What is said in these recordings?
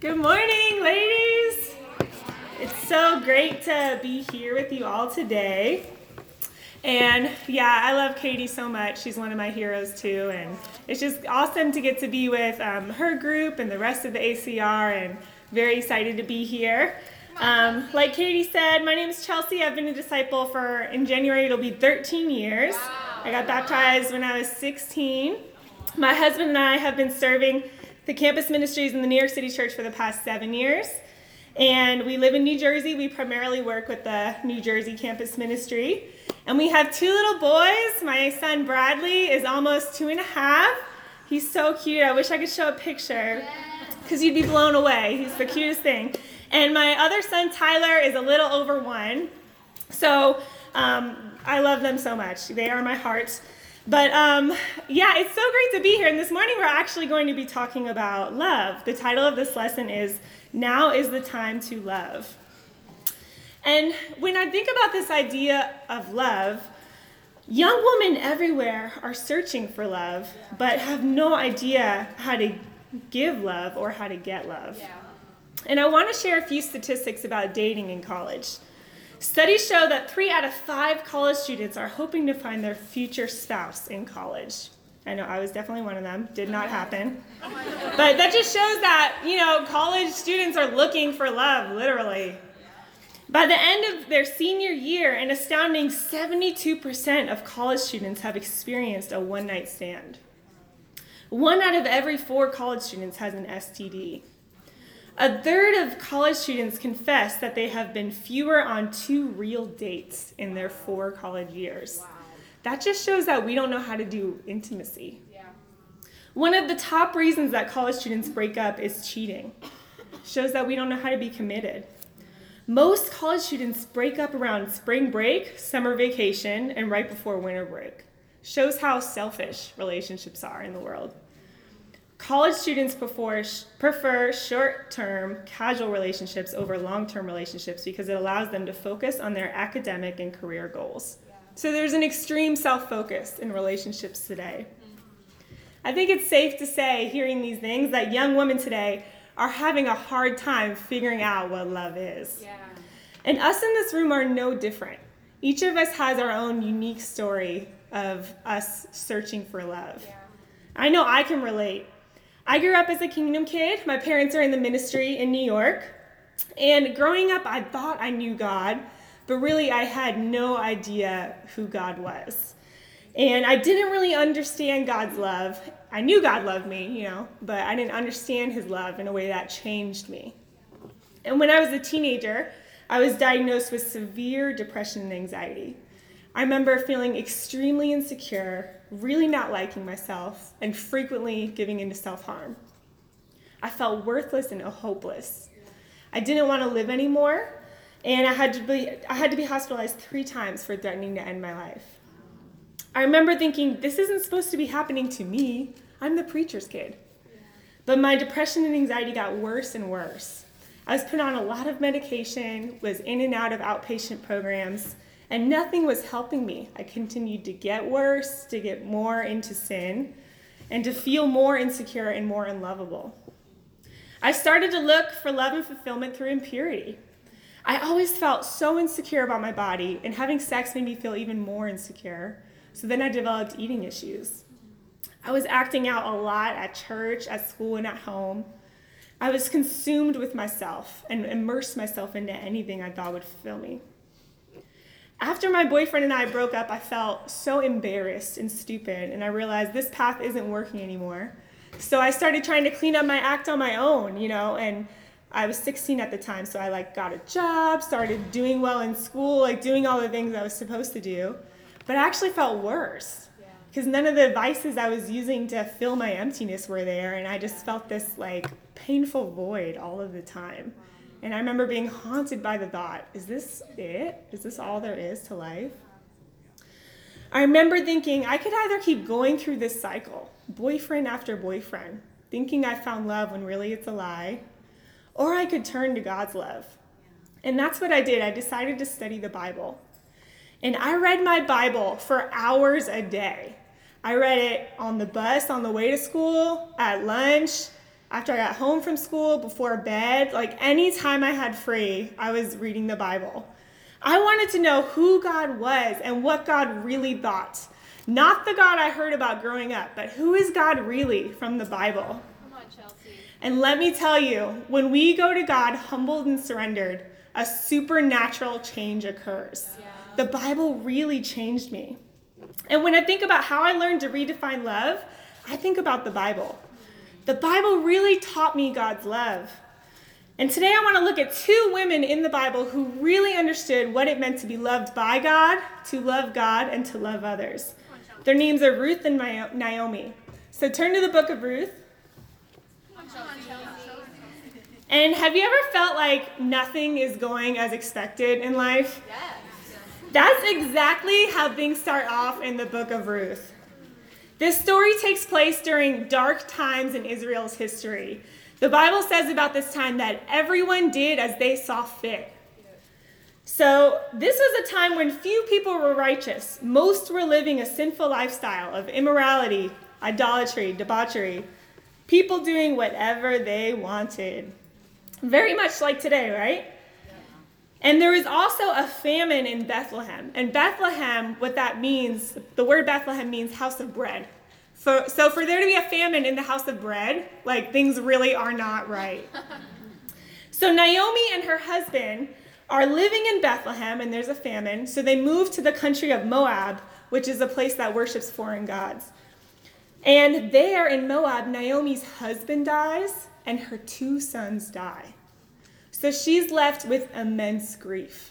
Good morning, ladies. It's so great to be here with you all today. And yeah, I love Katie so much. She's one of my heroes too. And it's just awesome to get to be with um, her group and the rest of the ACR, and very excited to be here. Um, like Katie said, my name is Chelsea. I've been a disciple for, in January, it'll be 13 years. I got baptized when I was 16. My husband and I have been serving the campus ministries in the New York City Church for the past seven years. And we live in New Jersey. We primarily work with the New Jersey campus ministry. And we have two little boys. My son Bradley is almost two and a half. He's so cute. I wish I could show a picture because you'd be blown away. He's the cutest thing. And my other son Tyler is a little over one. So um, I love them so much. They are my heart. But um, yeah, it's so great to be here. And this morning we're actually going to be talking about love. The title of this lesson is Now is the Time to Love. And when I think about this idea of love, young women everywhere are searching for love, but have no idea how to give love or how to get love. Yeah. And I want to share a few statistics about dating in college. Studies show that three out of five college students are hoping to find their future spouse in college. I know I was definitely one of them. Did not happen. But that just shows that, you know, college students are looking for love, literally. By the end of their senior year, an astounding 72% of college students have experienced a one night stand. One out of every four college students has an STD. A third of college students confess that they have been fewer on two real dates in their four college years. Wow. That just shows that we don't know how to do intimacy. Yeah. One of the top reasons that college students break up is cheating. Shows that we don't know how to be committed. Most college students break up around spring break, summer vacation, and right before winter break. Shows how selfish relationships are in the world. College students prefer short term, casual relationships over long term relationships because it allows them to focus on their academic and career goals. So there's an extreme self focus in relationships today. I think it's safe to say, hearing these things, that young women today are having a hard time figuring out what love is. Yeah. And us in this room are no different. Each of us has our own unique story of us searching for love. Yeah. I know I can relate I grew up as a kingdom kid. My parents are in the ministry in New York. And growing up, I thought I knew God, but really I had no idea who God was. And I didn't really understand God's love. I knew God loved me, you know, but I didn't understand his love in a way that changed me. And when I was a teenager, I was diagnosed with severe depression and anxiety. I remember feeling extremely insecure really not liking myself, and frequently giving into self harm. I felt worthless and hopeless. I didn't want to live anymore, and I had to be, I had to be hospitalized three times for threatening to end my life. I remember thinking, this isn't supposed to be happening to me. I'm the preacher's kid. But my depression and anxiety got worse and worse. I was put on a lot of medication, was in and out of outpatient programs, and nothing was helping me. I continued to get worse, to get more into sin, and to feel more insecure and more unlovable. I started to look for love and fulfillment through impurity. I always felt so insecure about my body, and having sex made me feel even more insecure. So then I developed eating issues. I was acting out a lot at church, at school, and at home. I was consumed with myself and immersed myself into anything I thought would fulfill me. After my boyfriend and I broke up, I felt so embarrassed and stupid, and I realized this path isn't working anymore. So I started trying to clean up my act on my own, you know, and I was 16 at the time, so I like got a job, started doing well in school, like doing all the things I was supposed to do. But I actually felt worse because none of the vices I was using to fill my emptiness were there, and I just felt this like painful void all of the time. And I remember being haunted by the thought is this it? Is this all there is to life? I remember thinking I could either keep going through this cycle, boyfriend after boyfriend, thinking I found love when really it's a lie, or I could turn to God's love. And that's what I did. I decided to study the Bible. And I read my Bible for hours a day. I read it on the bus on the way to school, at lunch, after I got home from school, before bed, like any time I had free, I was reading the Bible. I wanted to know who God was and what God really thought. Not the God I heard about growing up, but who is God really from the Bible? Come on, Chelsea. and let me tell you, when we go to God humbled and surrendered, a supernatural change occurs. Yeah. The Bible really changed me. And when I think about how I learned to redefine love, I think about the Bible. The Bible really taught me God's love. And today I want to look at two women in the Bible who really understood what it meant to be loved by God, to love God, and to love others. Their names are Ruth and Naomi. So turn to the book of Ruth. And have you ever felt like nothing is going as expected in life? Yes. That's exactly how things start off in the book of Ruth. This story takes place during dark times in Israel's history. The Bible says about this time that everyone did as they saw fit. So, this was a time when few people were righteous. Most were living a sinful lifestyle of immorality, idolatry, debauchery, people doing whatever they wanted. Very much like today, right? And there was also a famine in Bethlehem. And Bethlehem, what that means, the word Bethlehem means house of bread. So, so for there to be a famine in the house of bread, like things really are not right. So Naomi and her husband are living in Bethlehem and there's a famine. So they move to the country of Moab, which is a place that worships foreign gods. And there in Moab, Naomi's husband dies and her two sons die. So she's left with immense grief.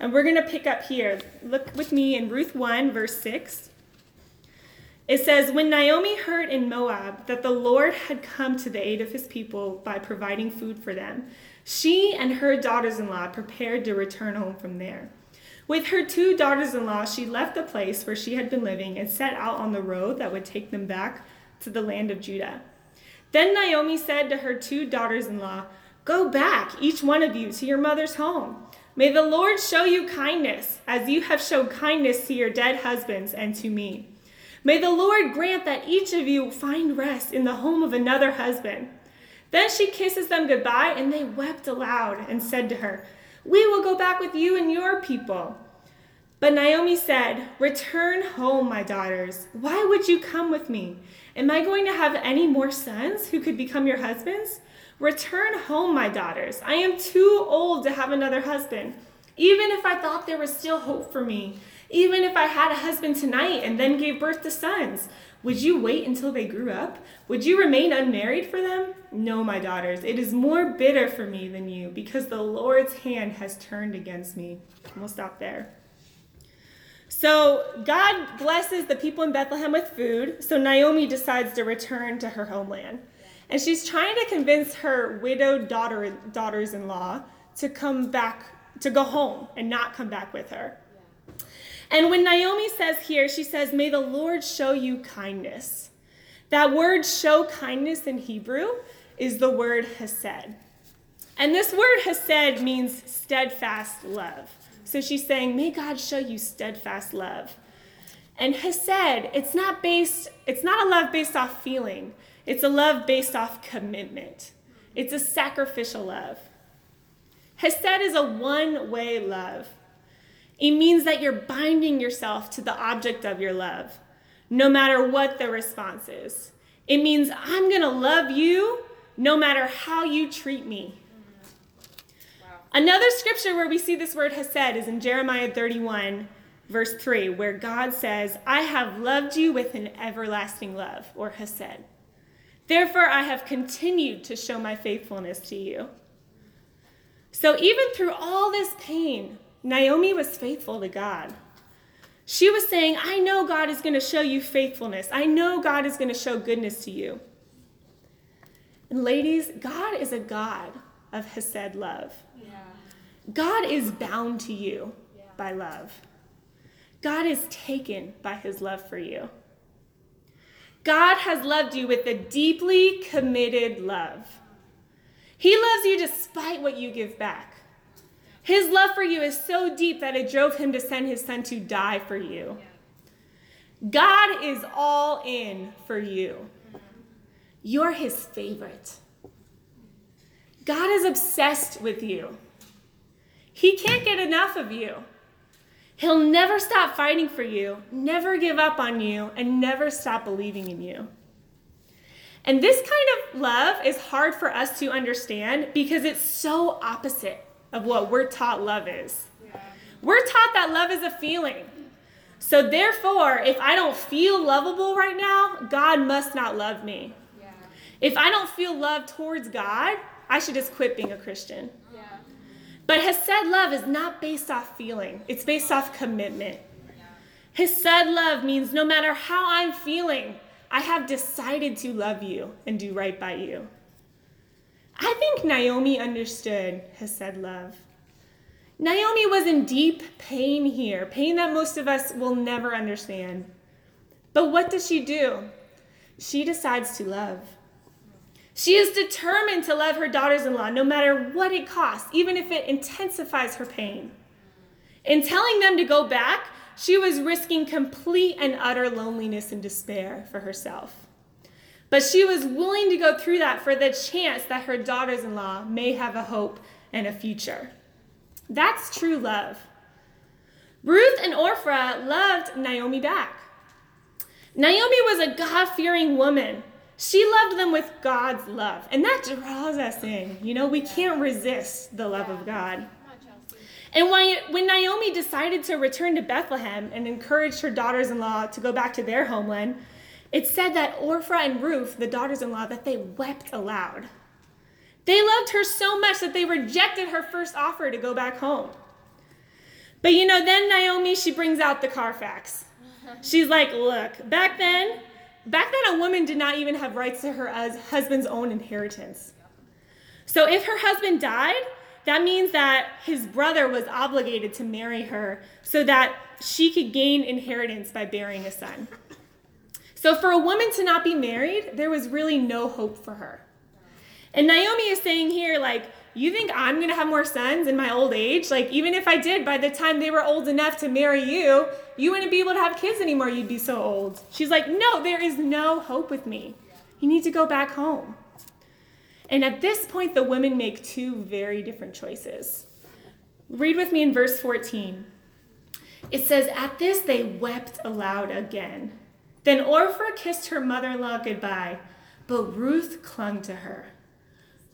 And we're going to pick up here. Look with me in Ruth 1, verse 6. It says, When Naomi heard in Moab that the Lord had come to the aid of his people by providing food for them, she and her daughters in law prepared to return home from there. With her two daughters in law, she left the place where she had been living and set out on the road that would take them back to the land of Judah. Then Naomi said to her two daughters in law, Go back, each one of you, to your mother's home. May the Lord show you kindness, as you have showed kindness to your dead husbands and to me. May the Lord grant that each of you find rest in the home of another husband. Then she kisses them goodbye, and they wept aloud and said to her, We will go back with you and your people. But Naomi said, Return home, my daughters. Why would you come with me? Am I going to have any more sons who could become your husbands? Return home, my daughters. I am too old to have another husband. Even if I thought there was still hope for me, even if I had a husband tonight and then gave birth to sons, would you wait until they grew up? Would you remain unmarried for them? No, my daughters, it is more bitter for me than you because the Lord's hand has turned against me. We'll stop there. So God blesses the people in Bethlehem with food, so Naomi decides to return to her homeland. And she's trying to convince her widowed daughter, daughters in law to come back, to go home and not come back with her. And when Naomi says here, she says, May the Lord show you kindness. That word show kindness in Hebrew is the word hesed. And this word hesed means steadfast love. So she's saying, May God show you steadfast love. And hesed, it's not based, it's not a love based off feeling. It's a love based off commitment. It's a sacrificial love. Hesed is a one way love. It means that you're binding yourself to the object of your love, no matter what the response is. It means I'm going to love you no matter how you treat me. Another scripture where we see this word hesed is in Jeremiah 31, verse 3, where God says, I have loved you with an everlasting love, or hesed. Therefore, I have continued to show my faithfulness to you. So, even through all this pain, Naomi was faithful to God. She was saying, I know God is going to show you faithfulness. I know God is going to show goodness to you. And, ladies, God is a God of Hesed love. Yeah. God is bound to you yeah. by love. God is taken by His love for you. God has loved you with a deeply committed love. He loves you despite what you give back. His love for you is so deep that it drove him to send his son to die for you. God is all in for you. You're his favorite. God is obsessed with you. He can't get enough of you. He'll never stop fighting for you, never give up on you, and never stop believing in you. And this kind of love is hard for us to understand because it's so opposite of what we're taught love is. Yeah. We're taught that love is a feeling. So, therefore, if I don't feel lovable right now, God must not love me. Yeah. If I don't feel love towards God, I should just quit being a Christian. But Hesed love is not based off feeling, it's based off commitment. Hesed love means no matter how I'm feeling, I have decided to love you and do right by you. I think Naomi understood Hesed love. Naomi was in deep pain here, pain that most of us will never understand. But what does she do? She decides to love. She is determined to love her daughters in law no matter what it costs, even if it intensifies her pain. In telling them to go back, she was risking complete and utter loneliness and despair for herself. But she was willing to go through that for the chance that her daughters in law may have a hope and a future. That's true love. Ruth and Orpah loved Naomi back. Naomi was a God fearing woman she loved them with God's love. And that draws us in. You know, we can't resist the love of God. And when, Naomi decided to return to Bethlehem and encouraged her daughters in law to go back to their homeland, it said that Orpah and Ruth, the daughters in law, that they wept aloud. They loved her so much that they rejected her first offer to go back home. But you know, then Naomi, she brings out the Carfax. She's like, look, back then, Back then, a woman did not even have rights to her husband's own inheritance. So if her husband died, that means that his brother was obligated to marry her so that she could gain inheritance by bearing a son. So for a woman to not be married, there was really no hope for her. And Naomi is saying here, like, you think I'm going to have more sons in my old age? Like, even if I did, by the time they were old enough to marry you, you wouldn't be able to have kids anymore. You'd be so old. She's like, No, there is no hope with me. You need to go back home. And at this point, the women make two very different choices. Read with me in verse 14. It says, At this they wept aloud again. Then Orpah kissed her mother in law goodbye, but Ruth clung to her.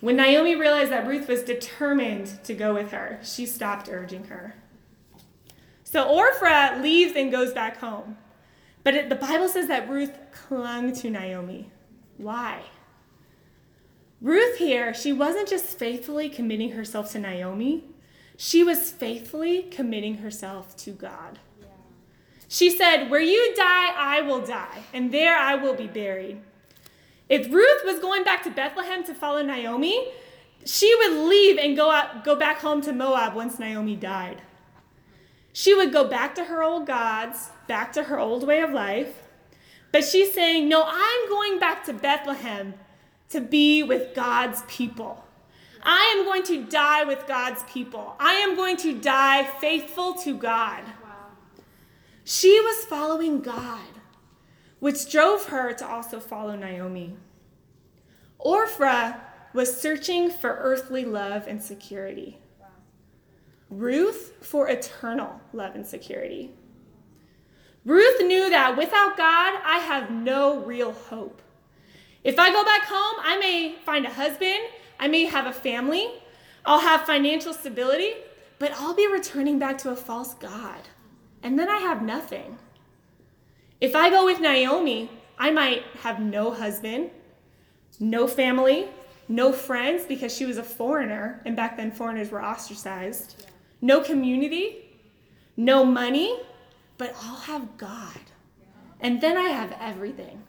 When Naomi realized that Ruth was determined to go with her, she stopped urging her. So Orpah leaves and goes back home. But it, the Bible says that Ruth clung to Naomi. Why? Ruth here, she wasn't just faithfully committing herself to Naomi, she was faithfully committing herself to God. She said, Where you die, I will die, and there I will be buried. If Ruth was going back to Bethlehem to follow Naomi, she would leave and go out, go back home to Moab once Naomi died. She would go back to her old gods, back to her old way of life. But she's saying, No, I'm going back to Bethlehem to be with God's people. I am going to die with God's people. I am going to die faithful to God. Wow. She was following God which drove her to also follow Naomi. Orpah was searching for earthly love and security. Ruth for eternal love and security. Ruth knew that without God, I have no real hope. If I go back home, I may find a husband, I may have a family, I'll have financial stability, but I'll be returning back to a false God. And then I have nothing. If I go with Naomi, I might have no husband, no family, no friends because she was a foreigner, and back then foreigners were ostracized, no community, no money, but I'll have God. And then I have everything.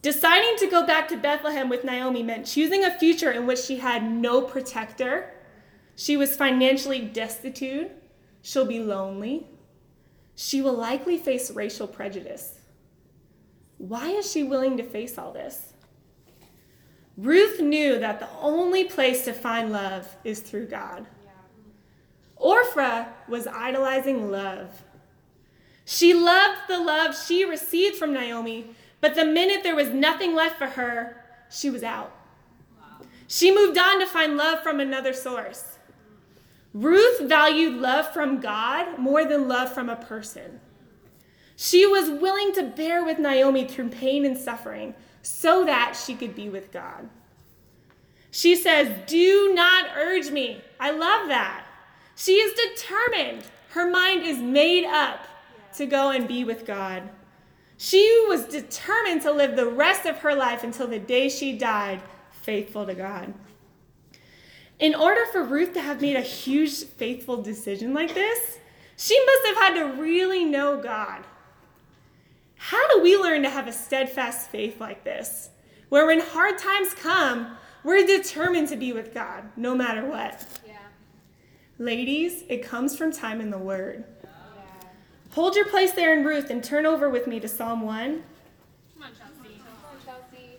Deciding to go back to Bethlehem with Naomi meant choosing a future in which she had no protector. She was financially destitute. She'll be lonely. She will likely face racial prejudice. Why is she willing to face all this? Ruth knew that the only place to find love is through God. Orpah was idolizing love. She loved the love she received from Naomi, but the minute there was nothing left for her, she was out. She moved on to find love from another source. Ruth valued love from God more than love from a person. She was willing to bear with Naomi through pain and suffering so that she could be with God. She says, Do not urge me. I love that. She is determined. Her mind is made up to go and be with God. She was determined to live the rest of her life until the day she died faithful to God. In order for Ruth to have made a huge faithful decision like this, she must have had to really know God. How do we learn to have a steadfast faith like this, where when hard times come, we're determined to be with God no matter what? Yeah. Ladies, it comes from time in the Word. Yeah. Hold your place there in Ruth and turn over with me to Psalm 1. Come on, Chelsea. Come on, Chelsea.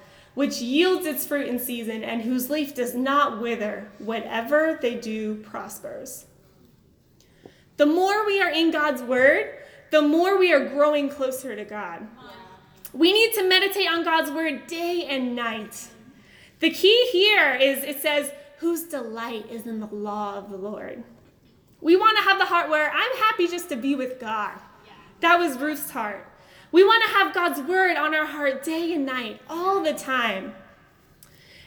which yields its fruit in season, and whose leaf does not wither. Whatever they do prospers. The more we are in God's word, the more we are growing closer to God. We need to meditate on God's word day and night. The key here is it says, whose delight is in the law of the Lord. We want to have the heart where I'm happy just to be with God. That was Ruth's heart. We want to have God's word on our heart day and night, all the time.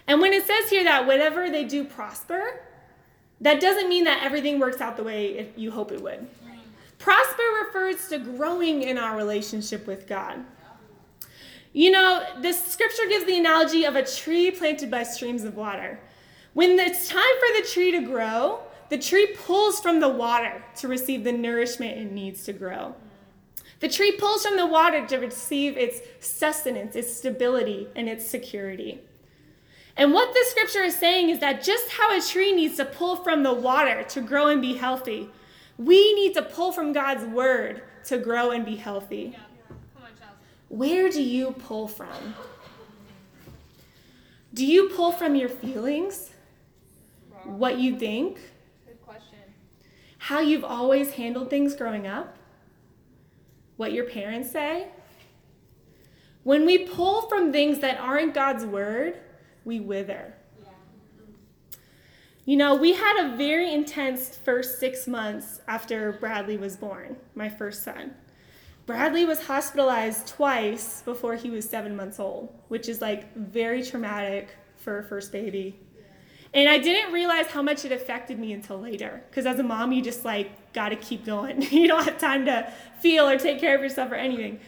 And when it says here that whatever they do prosper, that doesn't mean that everything works out the way you hope it would. Prosper refers to growing in our relationship with God. You know, this scripture gives the analogy of a tree planted by streams of water. When it's time for the tree to grow, the tree pulls from the water to receive the nourishment it needs to grow. The tree pulls from the water to receive its sustenance, its stability, and its security. And what this scripture is saying is that just how a tree needs to pull from the water to grow and be healthy, we need to pull from God's word to grow and be healthy. On, Where do you pull from? Do you pull from your feelings? Wrong. What you think? Good question. How you've always handled things growing up? What your parents say? When we pull from things that aren't God's word, we wither. You know, we had a very intense first six months after Bradley was born, my first son. Bradley was hospitalized twice before he was seven months old, which is like very traumatic for a first baby. And I didn't realize how much it affected me until later. Because as a mom, you just like got to keep going. you don't have time to feel or take care of yourself or anything.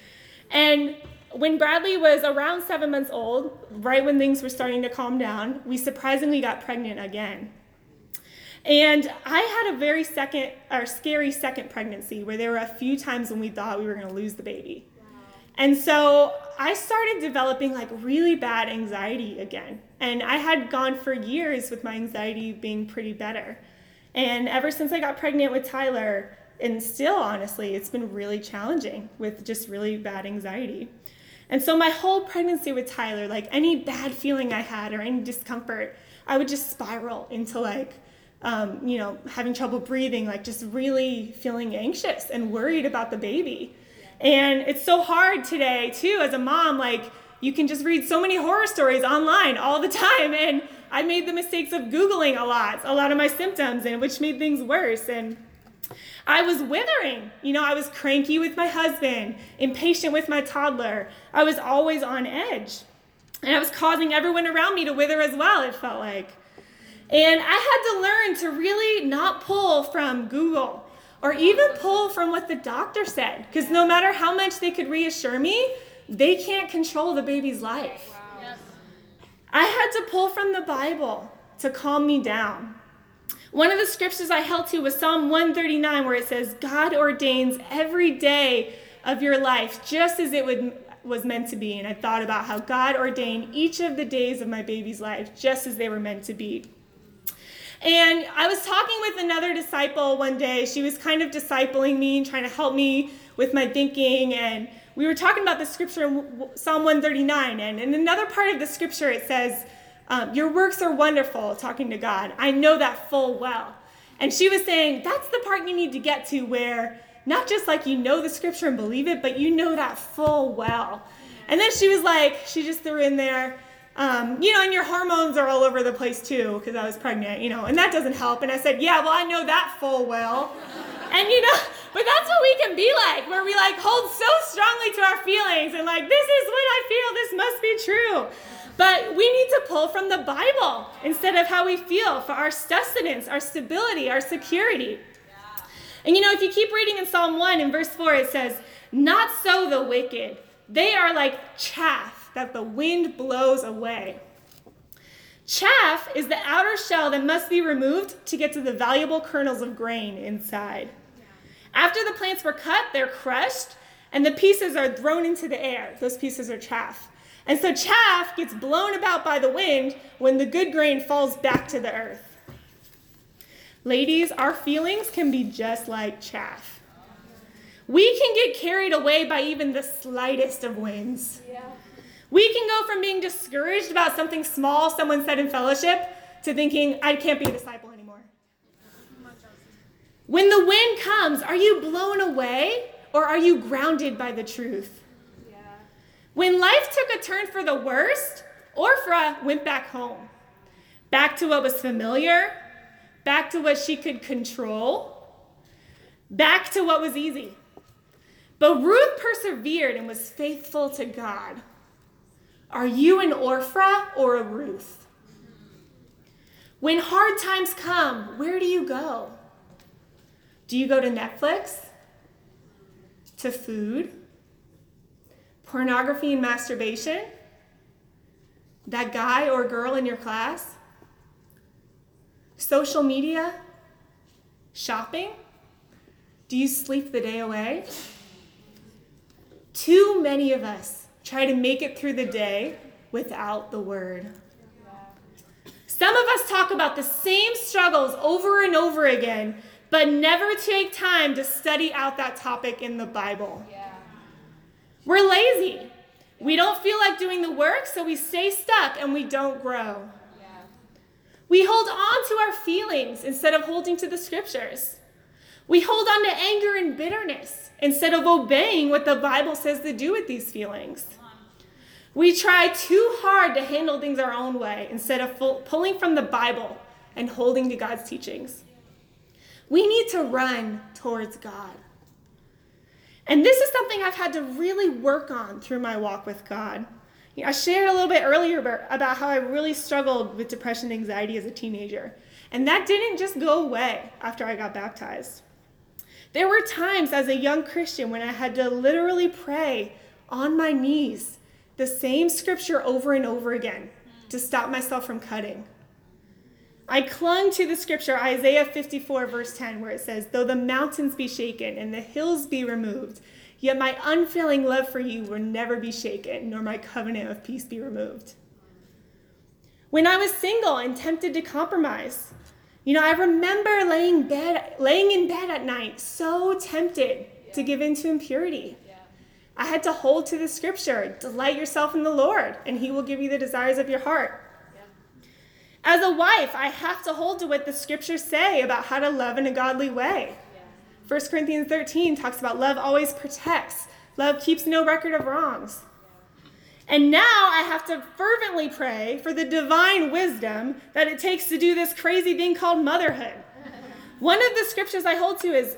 And when Bradley was around seven months old, right when things were starting to calm down, we surprisingly got pregnant again. And I had a very second or scary second pregnancy where there were a few times when we thought we were going to lose the baby. And so I started developing like really bad anxiety again. And I had gone for years with my anxiety being pretty better. And ever since I got pregnant with Tyler, and still honestly, it's been really challenging with just really bad anxiety. And so my whole pregnancy with Tyler, like any bad feeling I had or any discomfort, I would just spiral into like um, you know, having trouble breathing, like just really feeling anxious and worried about the baby. And it's so hard today, too, as a mom, like you can just read so many horror stories online all the time. And I made the mistakes of Googling a lot, a lot of my symptoms, and which made things worse. And I was withering. You know, I was cranky with my husband, impatient with my toddler. I was always on edge. And I was causing everyone around me to wither as well, it felt like. And I had to learn to really not pull from Google or even pull from what the doctor said. Because no matter how much they could reassure me, they can't control the baby's life. I had to pull from the Bible to calm me down. One of the scriptures I held to was Psalm 139, where it says, God ordains every day of your life just as it would, was meant to be. And I thought about how God ordained each of the days of my baby's life just as they were meant to be. And I was talking with another disciple one day. She was kind of discipling me and trying to help me with my thinking. And we were talking about the scripture in Psalm 139. And in another part of the scripture, it says, um, Your works are wonderful, talking to God. I know that full well. And she was saying, That's the part you need to get to where not just like you know the scripture and believe it, but you know that full well. And then she was like, she just threw in there, um, you know, and your hormones are all over the place too, because I was pregnant, you know, and that doesn't help. And I said, yeah, well, I know that full well. And you know, but that's what we can be like, where we like hold so strongly to our feelings and like, this is what I feel, this must be true. But we need to pull from the Bible instead of how we feel for our sustenance, our stability, our security. And you know, if you keep reading in Psalm 1 in verse 4, it says, Not so the wicked. They are like chaff that the wind blows away. Chaff is the outer shell that must be removed to get to the valuable kernels of grain inside. After the plants were cut, they're crushed, and the pieces are thrown into the air. Those pieces are chaff. And so chaff gets blown about by the wind when the good grain falls back to the earth. Ladies, our feelings can be just like chaff. We can get carried away by even the slightest of winds. Yeah. We can go from being discouraged about something small someone said in fellowship to thinking, I can't be a disciple anymore. When the wind comes, are you blown away or are you grounded by the truth? Yeah. When life took a turn for the worst, Orpah went back home, back to what was familiar, back to what she could control, back to what was easy. But Ruth persevered and was faithful to God. Are you an Orpah or a Ruth? When hard times come, where do you go? Do you go to Netflix? To food? Pornography and masturbation? That guy or girl in your class? Social media? Shopping? Do you sleep the day away? Too many of us try to make it through the day without the word. Some of us talk about the same struggles over and over again, but never take time to study out that topic in the Bible. We're lazy. We don't feel like doing the work, so we stay stuck and we don't grow. We hold on to our feelings instead of holding to the scriptures. We hold on to anger and bitterness instead of obeying what the Bible says to do with these feelings. We try too hard to handle things our own way instead of full, pulling from the Bible and holding to God's teachings. We need to run towards God. And this is something I've had to really work on through my walk with God. I shared a little bit earlier about how I really struggled with depression and anxiety as a teenager. And that didn't just go away after I got baptized. There were times as a young Christian when I had to literally pray on my knees the same scripture over and over again to stop myself from cutting. I clung to the scripture, Isaiah 54, verse 10, where it says, Though the mountains be shaken and the hills be removed, Yet my unfailing love for you will never be shaken, nor my covenant of peace be removed. When I was single and tempted to compromise, you know, I remember laying bed, laying in bed at night, so tempted to give in to impurity. Yeah. I had to hold to the scripture, delight yourself in the Lord, and he will give you the desires of your heart. Yeah. As a wife, I have to hold to what the scriptures say about how to love in a godly way. 1 Corinthians 13 talks about love always protects, love keeps no record of wrongs. And now I have to fervently pray for the divine wisdom that it takes to do this crazy thing called motherhood. One of the scriptures I hold to is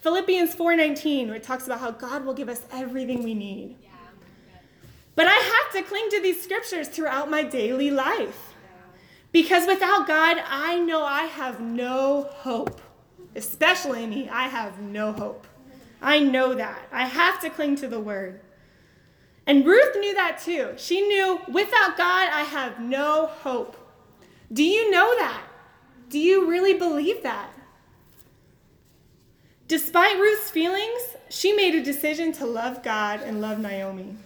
Philippians 4:19 where it talks about how God will give us everything we need. But I have to cling to these scriptures throughout my daily life. Because without God, I know I have no hope. Especially me, I have no hope. I know that. I have to cling to the word. And Ruth knew that too. She knew without God, I have no hope. Do you know that? Do you really believe that? Despite Ruth's feelings, she made a decision to love God and love Naomi.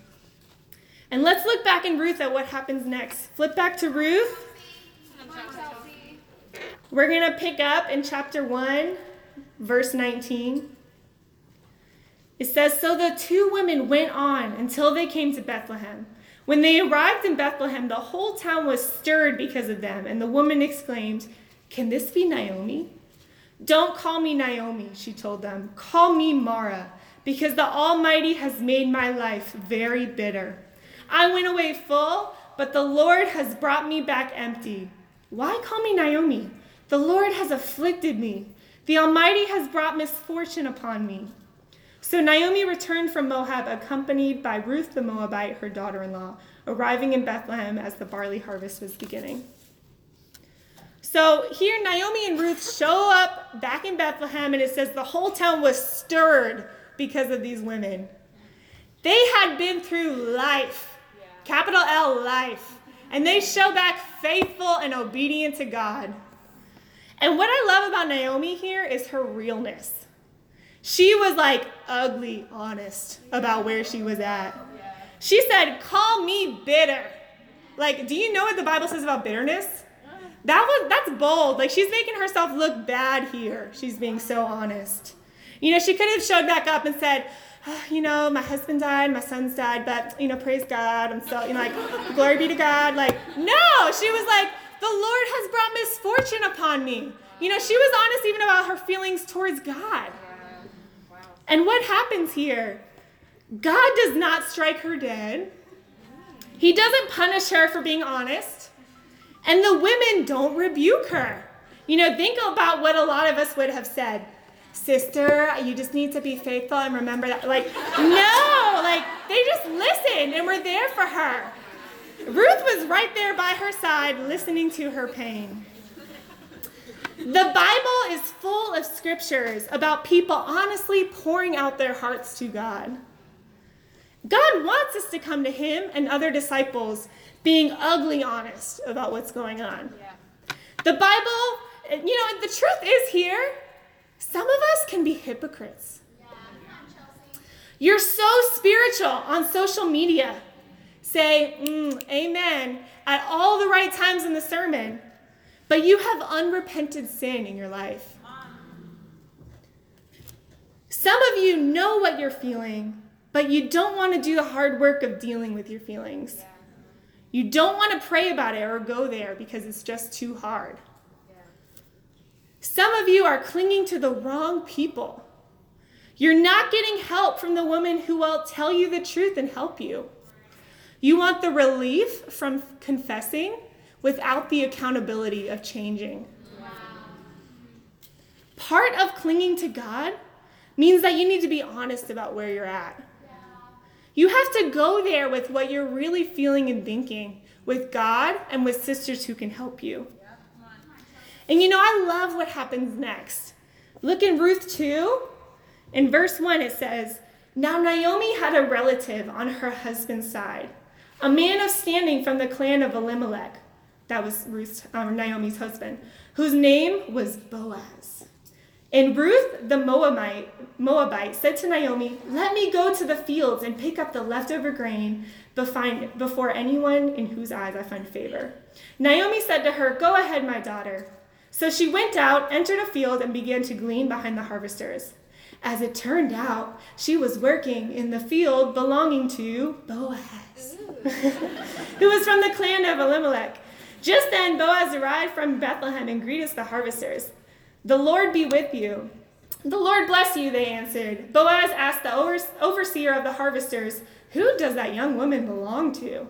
And let's look back in Ruth at what happens next. Flip back to Ruth. We're going to pick up in chapter 1, verse 19. It says So the two women went on until they came to Bethlehem. When they arrived in Bethlehem, the whole town was stirred because of them, and the woman exclaimed, Can this be Naomi? Don't call me Naomi, she told them. Call me Mara, because the Almighty has made my life very bitter. I went away full, but the Lord has brought me back empty. Why call me Naomi? The Lord has afflicted me. The Almighty has brought misfortune upon me. So Naomi returned from Moab, accompanied by Ruth the Moabite, her daughter in law, arriving in Bethlehem as the barley harvest was beginning. So here, Naomi and Ruth show up back in Bethlehem, and it says the whole town was stirred because of these women. They had been through life, capital L, life, and they show back faithful and obedient to God. And what I love about Naomi here is her realness. She was like ugly honest about where she was at. She said, Call me bitter. Like, do you know what the Bible says about bitterness? That was that's bold. Like she's making herself look bad here. She's being so honest. You know, she could have showed back up and said, oh, you know, my husband died, my son's died, but you know, praise God. I'm still, you know, like, glory be to God. Like, no, she was like, the Lord has brought misfortune upon me. You know, she was honest even about her feelings towards God. And what happens here? God does not strike her dead. He doesn't punish her for being honest. And the women don't rebuke her. You know, think about what a lot of us would have said. Sister, you just need to be faithful and remember that. Like, no, like, they just listened and were there for her. Ruth was right there by her side, listening to her pain. The Bible is full of scriptures about people honestly pouring out their hearts to God. God wants us to come to Him and other disciples being ugly honest about what's going on. Yeah. The Bible, you know, the truth is here, some of us can be hypocrites. Yeah. You're so spiritual on social media. Say, mm, amen, at all the right times in the sermon. But you have unrepented sin in your life. Some of you know what you're feeling, but you don't want to do the hard work of dealing with your feelings. You don't want to pray about it or go there because it's just too hard. Some of you are clinging to the wrong people. You're not getting help from the woman who will tell you the truth and help you. You want the relief from confessing, without the accountability of changing. Wow. Part of clinging to God means that you need to be honest about where you're at. You have to go there with what you're really feeling and thinking with God and with sisters who can help you. And you know, I love what happens next. Look in Ruth 2. In verse 1, it says, Now Naomi had a relative on her husband's side, a man of standing from the clan of Elimelech that was Ruth, um, Naomi's husband, whose name was Boaz. And Ruth the Moabite, Moabite said to Naomi, Let me go to the fields and pick up the leftover grain before anyone in whose eyes I find favor. Naomi said to her, Go ahead, my daughter. So she went out, entered a field, and began to glean behind the harvesters. As it turned out, she was working in the field belonging to Boaz, who was from the clan of Elimelech. Just then Boaz arrived from Bethlehem and greeted the harvesters. The Lord be with you. The Lord bless you, they answered. Boaz asked the overseer of the harvesters, Who does that young woman belong to?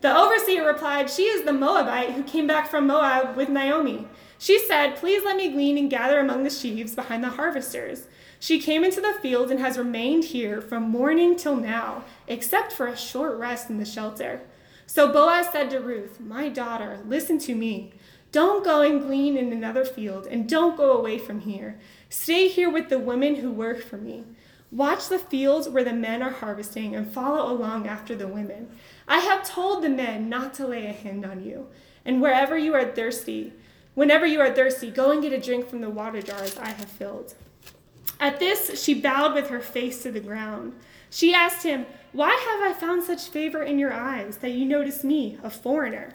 The overseer replied, She is the Moabite who came back from Moab with Naomi. She said, Please let me glean and gather among the sheaves behind the harvesters. She came into the field and has remained here from morning till now, except for a short rest in the shelter. So Boaz said to Ruth, My daughter, listen to me. Don't go and glean in another field, and don't go away from here. Stay here with the women who work for me. Watch the fields where the men are harvesting and follow along after the women. I have told the men not to lay a hand on you. And wherever you are thirsty, whenever you are thirsty, go and get a drink from the water jars I have filled. At this, she bowed with her face to the ground. She asked him, Why have I found such favor in your eyes that you notice me, a foreigner?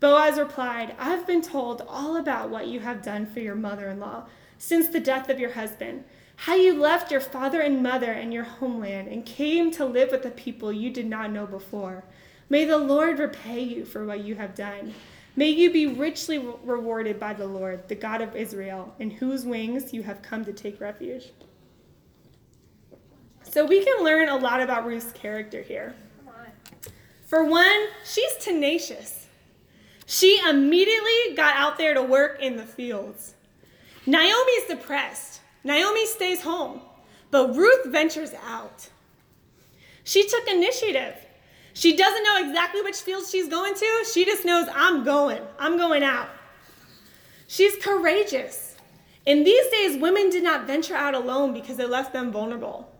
Boaz replied, I've been told all about what you have done for your mother in law since the death of your husband how you left your father and mother and your homeland and came to live with a people you did not know before. May the Lord repay you for what you have done. May you be richly rewarded by the Lord, the God of Israel, in whose wings you have come to take refuge. So we can learn a lot about Ruth's character here. For one, she's tenacious. She immediately got out there to work in the fields. Naomi's depressed. Naomi stays home, but Ruth ventures out. She took initiative. She doesn't know exactly which field she's going to. She just knows, I'm going. I'm going out. She's courageous. In these days, women did not venture out alone because it left them vulnerable.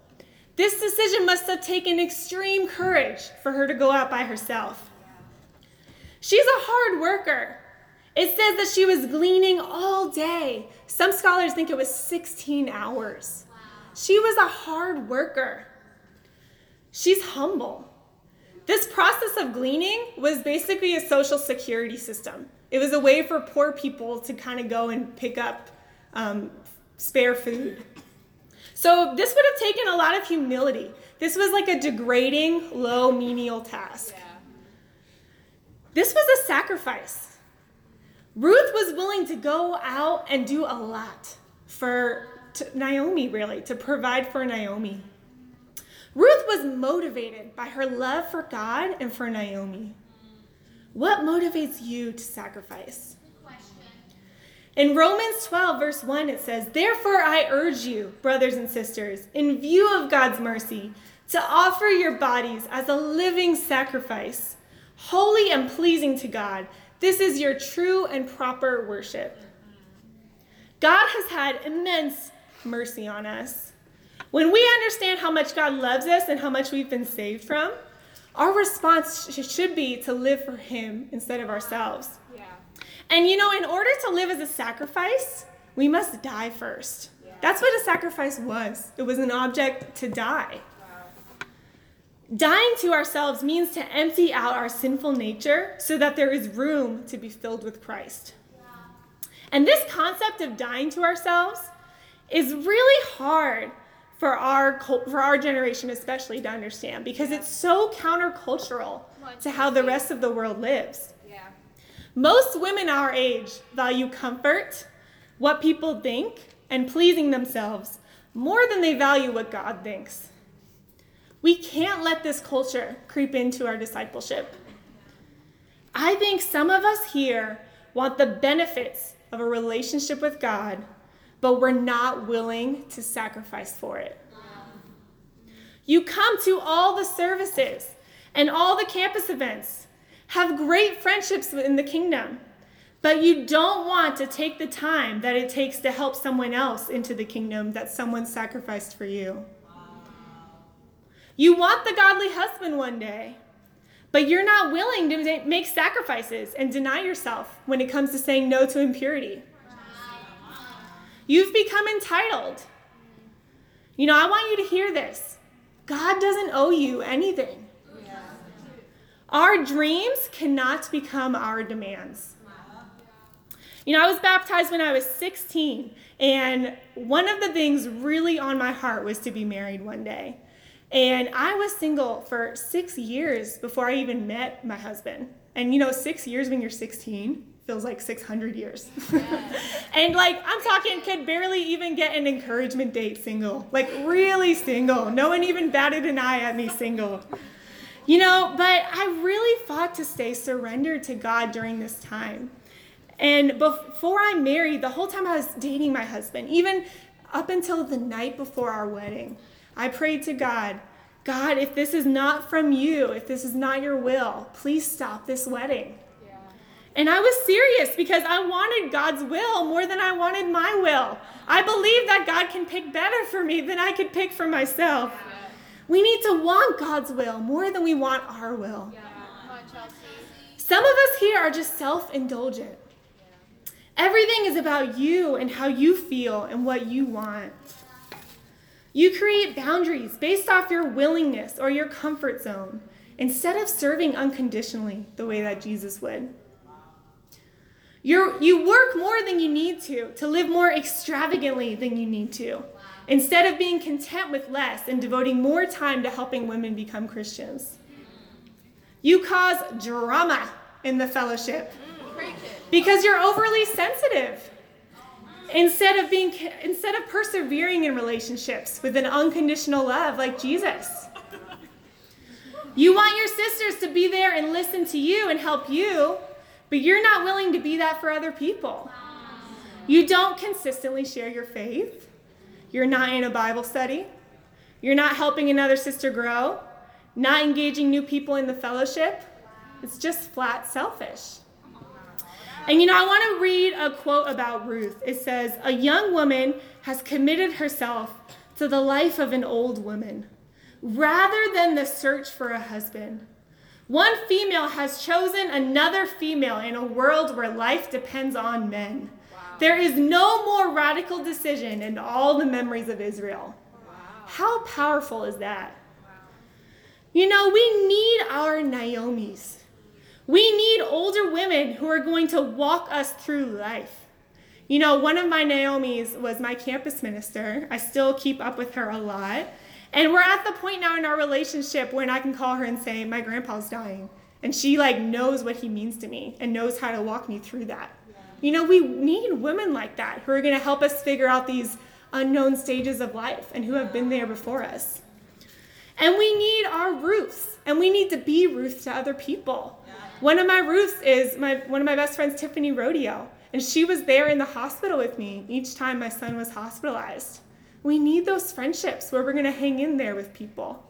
This decision must have taken extreme courage for her to go out by herself. She's a hard worker. It says that she was gleaning all day. Some scholars think it was 16 hours. Wow. She was a hard worker. She's humble. This process of gleaning was basically a social security system. It was a way for poor people to kind of go and pick up um, spare food. So this would have taken a lot of humility. This was like a degrading, low, menial task. Yeah. This was a sacrifice. Ruth was willing to go out and do a lot for Naomi, really, to provide for Naomi. Ruth was motivated by her love for God and for Naomi. What motivates you to sacrifice? In Romans 12, verse 1, it says, Therefore I urge you, brothers and sisters, in view of God's mercy, to offer your bodies as a living sacrifice, holy and pleasing to God. This is your true and proper worship. God has had immense mercy on us. When we understand how much God loves us and how much we've been saved from, our response should be to live for Him instead of ourselves. Yeah. And you know, in order to live as a sacrifice, we must die first. Yeah. That's what a sacrifice was it was an object to die. Dying to ourselves means to empty out our sinful nature so that there is room to be filled with Christ. And this concept of dying to ourselves is really hard for our for our generation especially to understand because it's so countercultural to how the rest of the world lives. Most women our age value comfort, what people think, and pleasing themselves more than they value what God thinks. We can't let this culture creep into our discipleship. I think some of us here want the benefits of a relationship with God, but we're not willing to sacrifice for it. You come to all the services and all the campus events, have great friendships in the kingdom, but you don't want to take the time that it takes to help someone else into the kingdom that someone sacrificed for you. You want the godly husband one day, but you're not willing to make sacrifices and deny yourself when it comes to saying no to impurity. You've become entitled. You know, I want you to hear this God doesn't owe you anything. Our dreams cannot become our demands. You know, I was baptized when I was 16, and one of the things really on my heart was to be married one day. And I was single for six years before I even met my husband. And you know, six years when you're 16 feels like 600 years. and like, I'm talking, could barely even get an encouragement date single. Like, really single. No one even batted an eye at me single. You know, but I really fought to stay surrendered to God during this time. And before I married, the whole time I was dating my husband, even up until the night before our wedding, I prayed to God, God, if this is not from you, if this is not your will, please stop this wedding. And I was serious because I wanted God's will more than I wanted my will. I believe that God can pick better for me than I could pick for myself. We need to want God's will more than we want our will. Some of us here are just self indulgent. Everything is about you and how you feel and what you want. You create boundaries based off your willingness or your comfort zone instead of serving unconditionally the way that Jesus would. You're, you work more than you need to, to live more extravagantly than you need to, instead of being content with less and devoting more time to helping women become Christians. You cause drama in the fellowship because you're overly sensitive. Instead of being instead of persevering in relationships with an unconditional love like Jesus. You want your sisters to be there and listen to you and help you, but you're not willing to be that for other people. You don't consistently share your faith. You're not in a Bible study. You're not helping another sister grow, not engaging new people in the fellowship. It's just flat selfish. And you know, I want to read a quote about Ruth. It says, A young woman has committed herself to the life of an old woman rather than the search for a husband. One female has chosen another female in a world where life depends on men. Wow. There is no more radical decision in all the memories of Israel. Wow. How powerful is that? Wow. You know, we need our Naomi's. We need older women who are going to walk us through life. You know, one of my Naomi's was my campus minister. I still keep up with her a lot. And we're at the point now in our relationship when I can call her and say, My grandpa's dying. And she like knows what he means to me and knows how to walk me through that. You know, we need women like that who are going to help us figure out these unknown stages of life and who have been there before us. And we need our Ruths, and we need to be Ruth to other people. One of my Ruths is my one of my best friends, Tiffany Rodeo, and she was there in the hospital with me each time my son was hospitalized. We need those friendships where we're going to hang in there with people.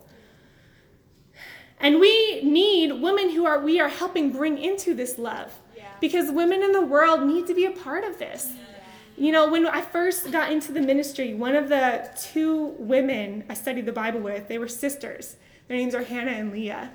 And we need women who are we are helping bring into this love. Yeah. Because women in the world need to be a part of this. Yeah. You know, when I first got into the ministry, one of the two women I studied the Bible with, they were sisters. Their names are Hannah and Leah.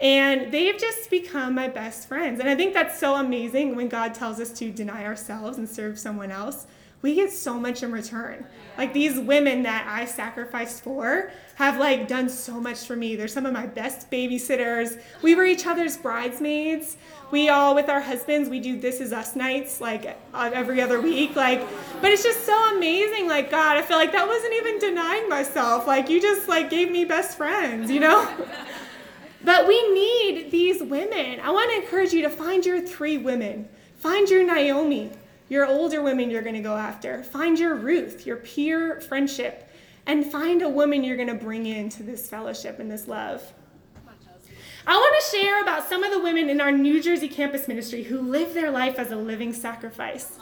And they've just become my best friends. And I think that's so amazing when God tells us to deny ourselves and serve someone else we get so much in return. Like these women that I sacrificed for have like done so much for me. They're some of my best babysitters. We were each other's bridesmaids. We all with our husbands, we do this is us nights like uh, every other week. Like but it's just so amazing like God, I feel like that wasn't even denying myself. Like you just like gave me best friends, you know? but we need these women. I want to encourage you to find your three women. Find your Naomi your older women you're going to go after. Find your Ruth, your peer friendship, and find a woman you're going to bring into this fellowship and this love. I want to share about some of the women in our New Jersey campus ministry who live their life as a living sacrifice.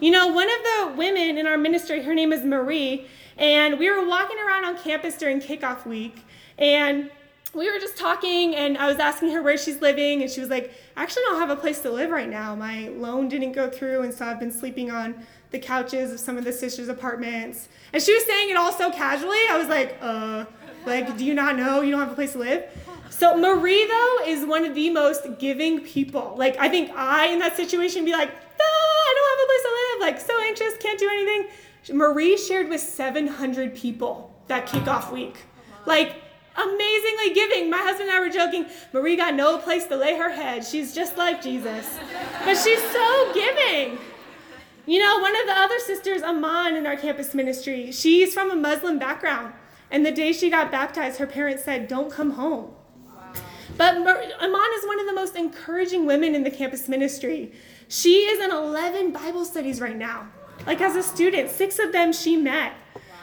You know, one of the women in our ministry, her name is Marie, and we were walking around on campus during kickoff week, and we were just talking and I was asking her where she's living and she was like, actually I don't have a place to live right now. My loan didn't go through and so I've been sleeping on the couches of some of the sisters' apartments. And she was saying it all so casually. I was like, uh, like, do you not know you don't have a place to live? So Marie though is one of the most giving people. Like I think I in that situation be like, ah, I don't have a place to live, like so anxious, can't do anything. Marie shared with 700 people that kickoff week. Like amazingly giving. My husband and I were joking, Marie got no place to lay her head. She's just like Jesus. But she's so giving. You know, one of the other sisters, Aman, in our campus ministry, she's from a Muslim background. And the day she got baptized, her parents said, Don't come home. But Aman is one of the most encouraging women in the campus ministry. She is in 11 Bible studies right now. Like as a student, six of them she met.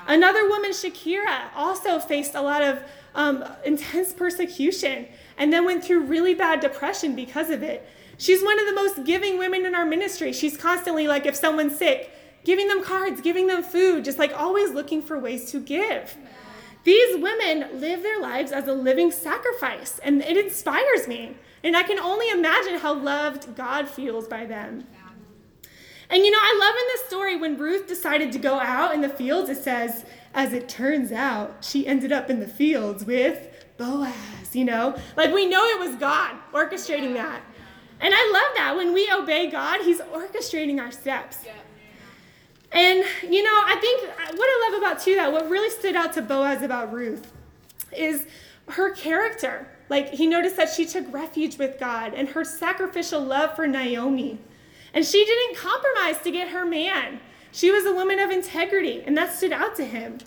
Another woman, Shakira, also faced a lot of um, intense persecution and then went through really bad depression because of it. She's one of the most giving women in our ministry. She's constantly like, if someone's sick, giving them cards, giving them food, just like always looking for ways to give. These women live their lives as a living sacrifice, and it inspires me. And I can only imagine how loved God feels by them. And you know, I love in this story when Ruth decided to go out in the fields, it says, as it turns out, she ended up in the fields with Boaz, you know? Like we know it was God orchestrating that. And I love that. When we obey God, He's orchestrating our steps. And, you know, I think what I love about, too, that what really stood out to Boaz about Ruth is her character. Like, he noticed that she took refuge with God and her sacrificial love for Naomi. And she didn't compromise to get her man. She was a woman of integrity, and that stood out to him.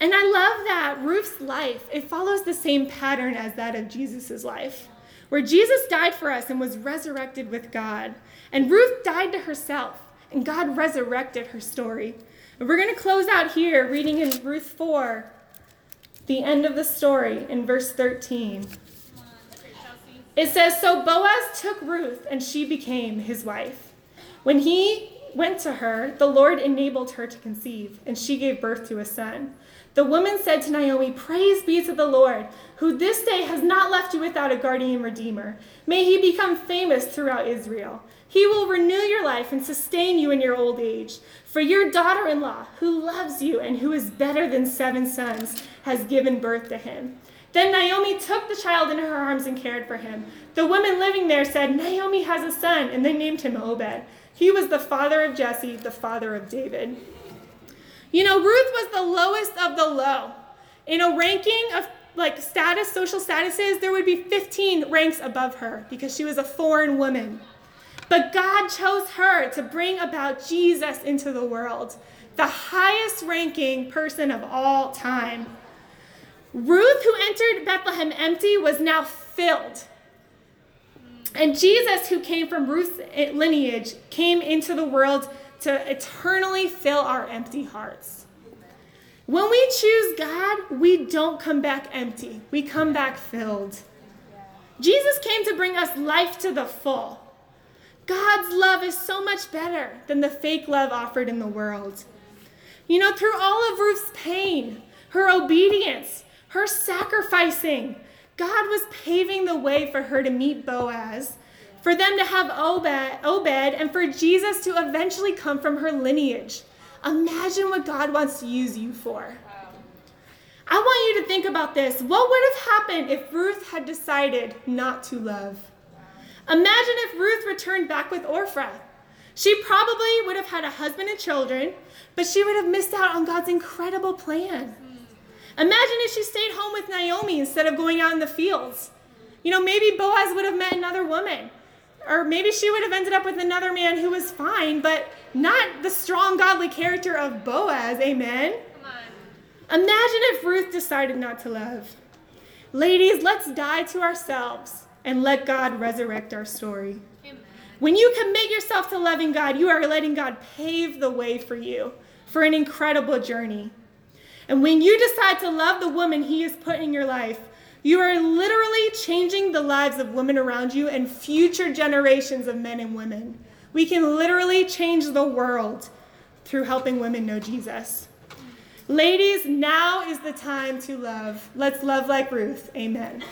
And I love that Ruth's life, it follows the same pattern as that of Jesus' life, where Jesus died for us and was resurrected with God. And Ruth died to herself, and God resurrected her story. And we're going to close out here reading in Ruth 4, the end of the story in verse 13. It says So Boaz took Ruth, and she became his wife. When he went to her, the Lord enabled her to conceive, and she gave birth to a son. The woman said to Naomi, Praise be to the Lord, who this day has not left you without a guardian redeemer. May he become famous throughout Israel. He will renew your life and sustain you in your old age. For your daughter in law, who loves you and who is better than seven sons, has given birth to him. Then Naomi took the child in her arms and cared for him. The women living there said, Naomi has a son, and they named him Obed. He was the father of Jesse, the father of David. You know, Ruth was the lowest of the low. In a ranking of like status, social statuses, there would be 15 ranks above her because she was a foreign woman. But God chose her to bring about Jesus into the world, the highest ranking person of all time. Ruth, who entered Bethlehem empty, was now filled. And Jesus, who came from Ruth's lineage, came into the world to eternally fill our empty hearts. When we choose God, we don't come back empty, we come back filled. Jesus came to bring us life to the full. God's love is so much better than the fake love offered in the world. You know, through all of Ruth's pain, her obedience, her sacrificing. God was paving the way for her to meet Boaz, for them to have Obed, Obed, and for Jesus to eventually come from her lineage. Imagine what God wants to use you for. I want you to think about this. What would have happened if Ruth had decided not to love? Imagine if Ruth returned back with Orpah. She probably would have had a husband and children, but she would have missed out on God's incredible plan. Imagine if she stayed home with Naomi instead of going out in the fields. You know, maybe Boaz would have met another woman. Or maybe she would have ended up with another man who was fine, but not the strong, godly character of Boaz. Amen? Imagine if Ruth decided not to love. Ladies, let's die to ourselves and let God resurrect our story. Amen. When you commit yourself to loving God, you are letting God pave the way for you for an incredible journey. And when you decide to love the woman He has put in your life, you are literally changing the lives of women around you and future generations of men and women. We can literally change the world through helping women know Jesus. Ladies, now is the time to love. Let's love like Ruth. Amen.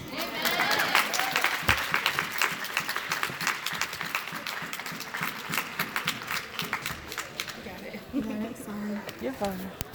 Amen. You're fine.